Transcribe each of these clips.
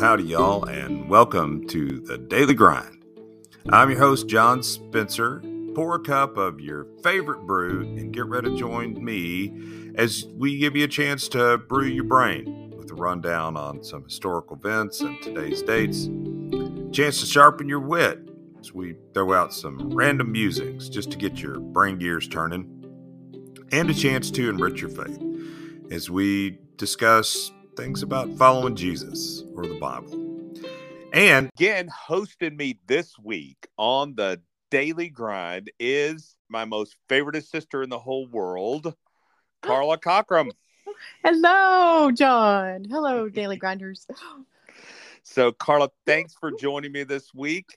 howdy, y'all, and welcome to the Daily Grind. I'm your host, John Spencer. Pour a cup of your favorite brew and get ready to join me as we give you a chance to brew your brain with a rundown on some historical events and today's dates. Chance to sharpen your wit as we throw out some random musings just to get your brain gears turning, and a chance to enrich your faith as we discuss things about following Jesus or the Bible. And again, hosting me this week on the Daily Grind is my most favorite sister in the whole world, Carla Cockrum. Hello, John. Hello, Daily Grinders. So, Carla, thanks for joining me this week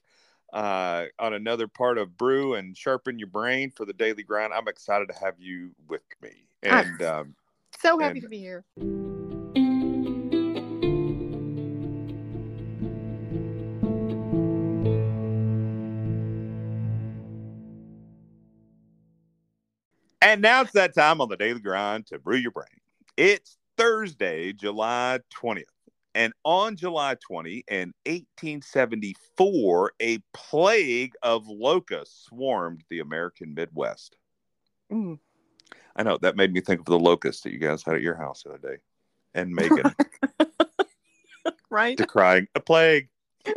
uh, on another part of Brew and Sharpen Your Brain for the Daily Grind. I'm excited to have you with me. And um, so happy and- to be here. And now it's that time on the daily grind to brew your brain. It's Thursday, July 20th. And on July 20 in 1874, a plague of locusts swarmed the American Midwest. Mm. I know that made me think of the locusts that you guys had at your house the other day. And Megan Right? decrying a plague.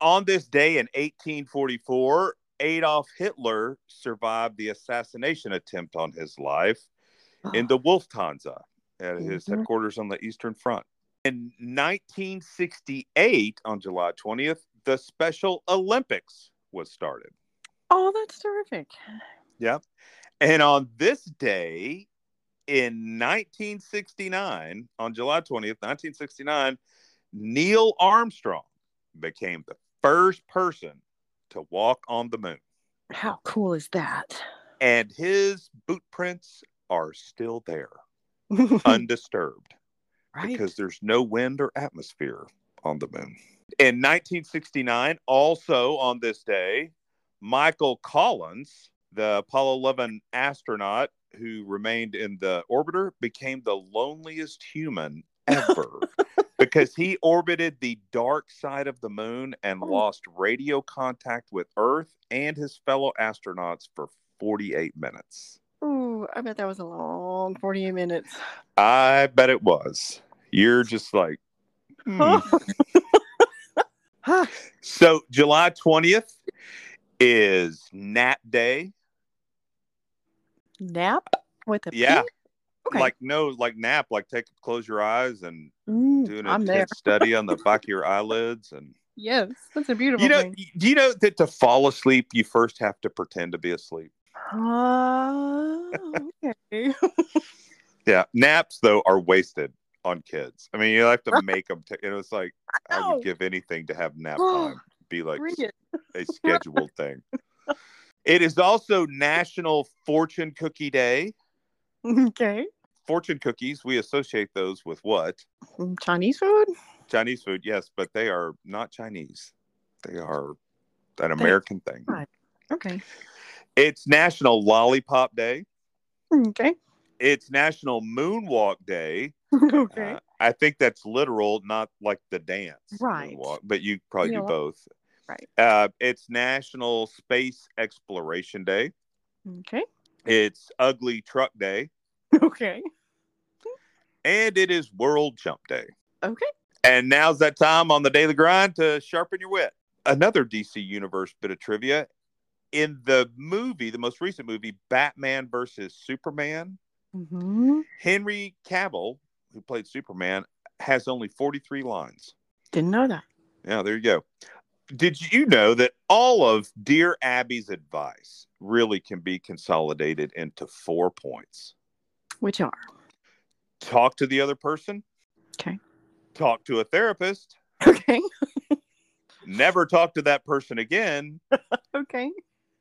On this day in 1844, Adolf Hitler survived the assassination attempt on his life in the Lufthansa at his Mhm. headquarters on the Eastern Front. In 1968, on July 20th, the Special Olympics was started. Oh, that's terrific. Yep. And on this day in 1969, on July 20th, 1969, Neil Armstrong became the first person to walk on the moon. How cool is that? And his boot prints are still there, undisturbed. right? because there's no wind or atmosphere on the moon. In 1969, also on this day, Michael Collins, the Apollo 11 astronaut who remained in the orbiter, became the loneliest human ever because he orbited the dark side of the moon and Oh. lost radio contact with Earth and his fellow astronauts for 48 minutes. Ooh, I bet that was a long 48 minutes. I bet it was. You're just like, hmm. So July 20th is nap day. Nap with a Yeah. P? Okay. Like no, like nap, like take close your eyes and Mm, do an I'm there. intense study on the back of your eyelids And Yes, that's a beautiful you know, thing. do you know that to fall asleep, you first have to pretend to be asleep. Uh, okay. Yeah, naps though are wasted on kids. I mean, you have to make them. T- it was like I would give anything to have nap Oh, time be like a scheduled thing. It is also National Fortune Cookie Day. Okay. Fortune cookies, we associate those with what? Mm, Chinese food? Chinese food, yes, but they are not Chinese. They are an American thing. Right. Okay. It's National Lollipop Day. Okay. It's National Moonwalk Day. okay. Uh, I think that's literal, not like the dance. Right. moonwalk, but you probably You do both. right. Uh, it's National Space Exploration Day. okay. It's Ugly Truck Day. Okay. And it is World Jump Day. Okay. And now's that time on the daily grind to sharpen your wit. Another DC Universe bit of trivia. In the movie, the most recent movie, Batman versus Superman, hmm Henry Cavill, who played Superman, has only 43 lines. Didn't know that. Yeah, there you go. Did you know that all of Dear Abby's advice really can be consolidated into four points? Which are? Talk to the other person. Okay. Talk to a therapist. Okay. Never talk to that person again. Okay.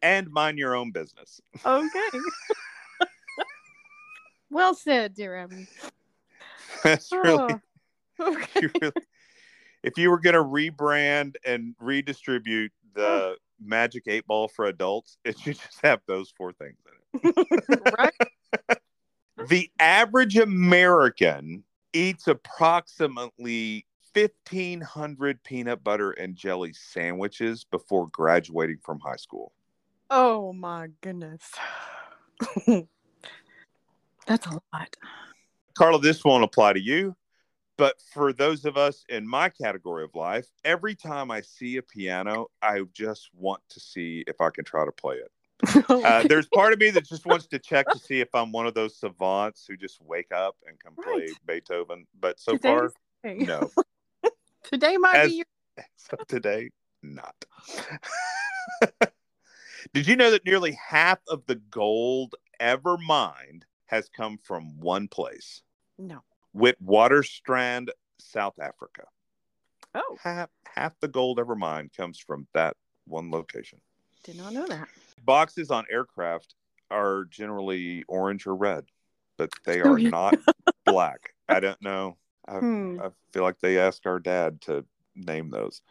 and mind your own business. Okay. well said, dear Abby. That's oh. really, Oh, okay. you really if you were going to rebrand and redistribute the oh. Magic Eight Ball for adults, it should just have those four things in it. right? The average American eats approximately 1,500 peanut butter and jelly sandwiches before graduating from high school. Oh my goodness. That's a lot. Carla, this won't apply to you, but for those of us in my category of life, every time I see a piano, I just want to see if I can try to play it. Uh, there's part of me that just wants to check to see if I'm one of those savants who just wake up and can play Right. Beethoven. But so Today far, no. Today might As- be your so today, not. Did you know that nearly half of the gold ever mined has come from one place? no. Witwatersrand, South Africa. Oh, Half half the gold ever mined comes from that one location. did not know that. Boxes on aircraft are generally orange or red, but they Oh, are not black. I don't know. I, Hmm. I feel like they asked our dad to name those.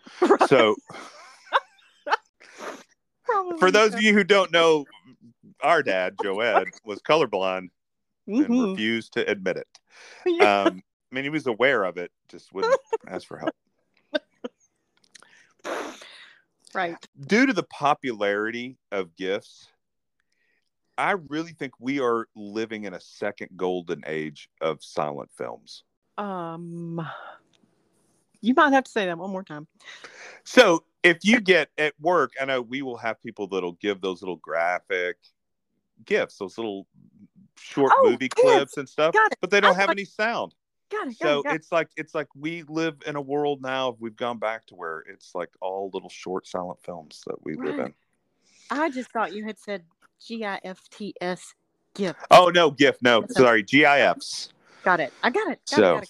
So for those of you who don't know, our dad, Joe Ed, was colorblind and Mhm. refused to admit it. Yeah. Um, I mean, he was aware of it, just wouldn't ask for help. Right. Due to the popularity of gifts, I really think we are living in a second golden age of silent films. Um, you might have to say that one more time. So if you get at work, I know we will have people that'll give those little graphic gifts, those little short Oh, movie yes. clips and stuff, but they don't I have like- any sound. Got it. Got So it, got it's like it's like we live in a world now. We've gone back to where it's like all little short silent films that we live in. I just thought you had said G I F T S gift. Oh no, GIF, no, That's sorry, GIFs. Got it. I got it. Got So, it.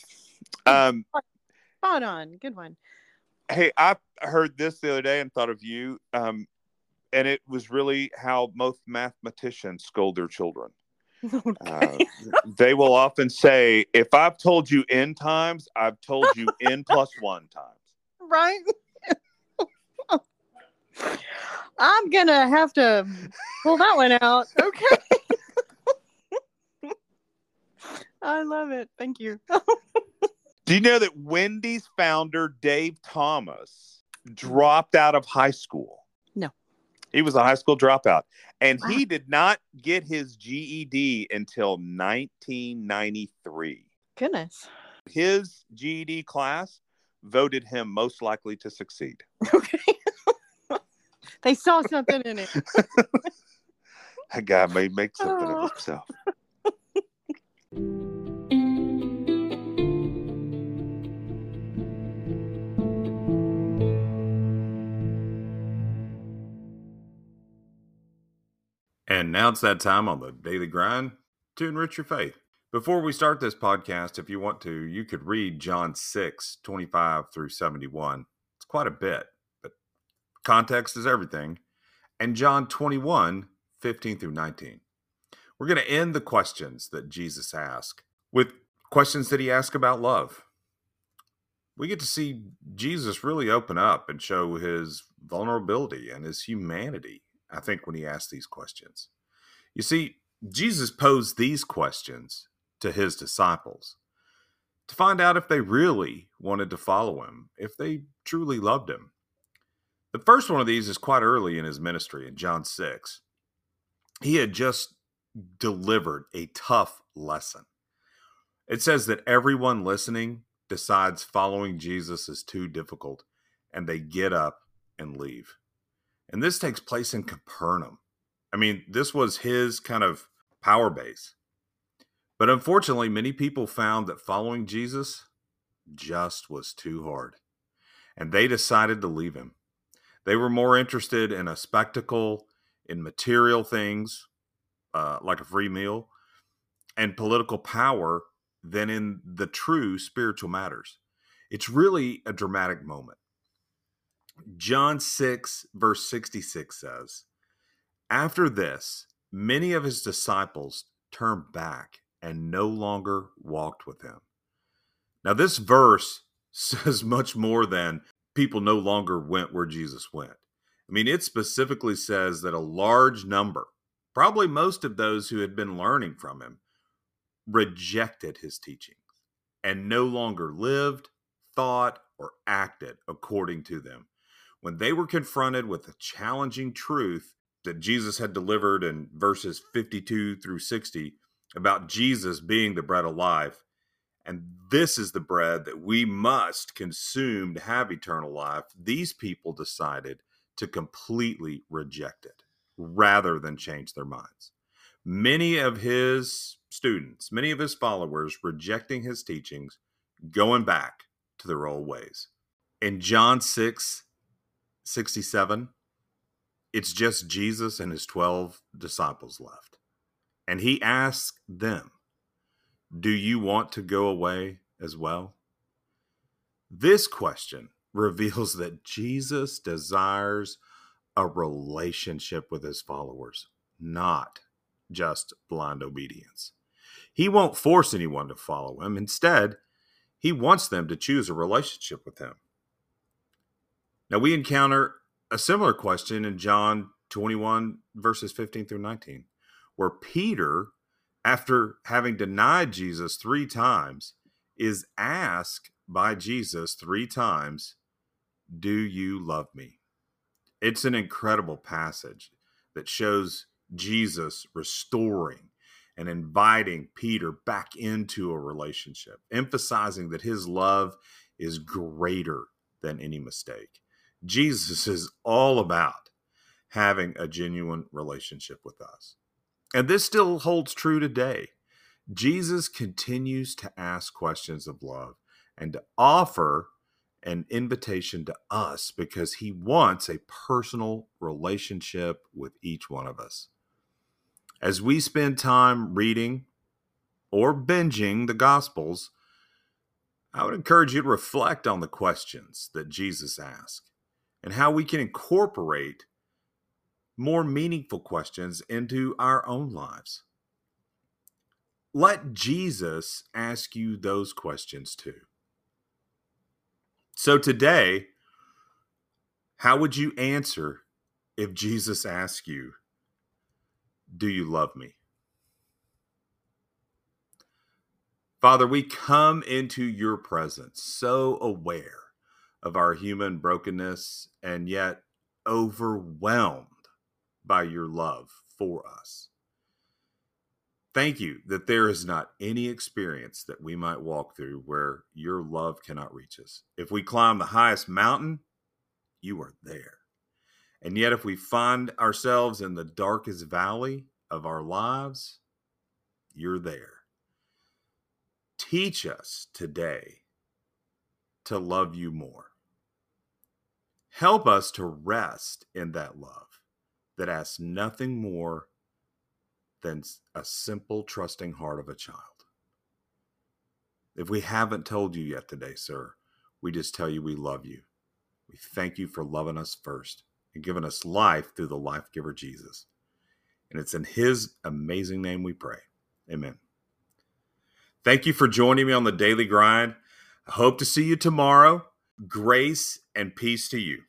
Got it. Um, Spot on. Good one. hey, I heard this the other day and thought of you. Um, and it was really how most mathematicians scold their children. Uh, they will often say, "If I've told you n times, I've told you n plus one times." right? I'm gonna have to pull that one out. Okay. I love it. Thank you. Do you know that Wendy's founder Dave Thomas dropped out of high school? He was a high school dropout, and Wow. he did not get his GED until 1993. Goodness. His GED class voted him most likely to succeed. Okay. they saw something in it. That guy may make something Oh. of himself. And now it's that time on the daily grind to enrich your faith. Before we start this podcast, if you want to, you could read John 6, 25 through 71. It's quite a bit, but context is everything. And John 21, 15 through 19. We're going to end the questions that Jesus asked with questions that he asked about love. We get to see Jesus really open up and show his vulnerability and his humanity, I think, when he asked these questions. You see, Jesus posed these questions to his disciples to find out if they really wanted to follow him, if they truly loved him. The first one of these is quite early in his ministry in John 6. He had just delivered a tough lesson. It says that everyone listening decides following Jesus is too difficult and they get up and leave. And this takes place in Capernaum. I mean, this was his kind of power base. But unfortunately, many people found that following Jesus just was too hard. And they decided to leave him. They were more interested in a spectacle, in material things, uh, like a free meal, and political power than in the true spiritual matters. It's really a dramatic moment. John 6, verse 66 says, After this, many of his disciples turned back and no longer walked with him. Now, this verse says much more than people no longer went where Jesus went. I mean, it specifically says that a large number, probably most of those who had been learning from him, rejected his teaching. and no longer lived, thought, or acted according to them. When they were confronted with the challenging truth that Jesus had delivered in verses 52 through 60 about Jesus being the bread of life, and this is the bread that we must consume to have eternal life, these people decided to completely reject it rather than change their minds. Many of his students, many of his followers rejecting his teachings, going back to their old ways. In John 6 67, it's just Jesus and his 12 disciples left. And he asked them, Do you want to go away as well? This question reveals that Jesus desires a relationship with his followers, not just blind obedience. He won't force anyone to follow him. Instead, he wants them to choose a relationship with him. Now, we encounter a similar question in John 21, verses 15 through 19, where Peter, after having denied Jesus three times, is asked by Jesus three times, Do you love me? It's an incredible passage that shows Jesus restoring and inviting Peter back into a relationship, emphasizing that his love is greater than any mistake. Jesus is all about having a genuine relationship with us. And this still holds true today. Jesus continues to ask questions of love and to offer an invitation to us because he wants a personal relationship with each one of us. As we spend time reading or binging the Gospels, I would encourage you to reflect on the questions that Jesus asked and how we can incorporate more meaningful questions into our own lives. Let Jesus ask you those questions too. So today, how would you answer if Jesus asked you, Do you love me? Father, we come into your presence so aware of our human brokenness and yet overwhelmed by your love for us. Thank you that there is not any experience that we might walk through where your love cannot reach us. If we climb the highest mountain, you are there. And yet, if we find ourselves in the darkest valley of our lives, you're there. Teach us today to love you more. Help us to rest in that love that asks nothing more than a simple, trusting heart of a child. If we haven't told you yet today, sir, we just tell you we love you. We thank you for loving us first and giving us life through the life giver Jesus. And it's in his amazing name we pray. Amen. Thank you for joining me on the daily grind. I hope to see you tomorrow. Grace and peace to you.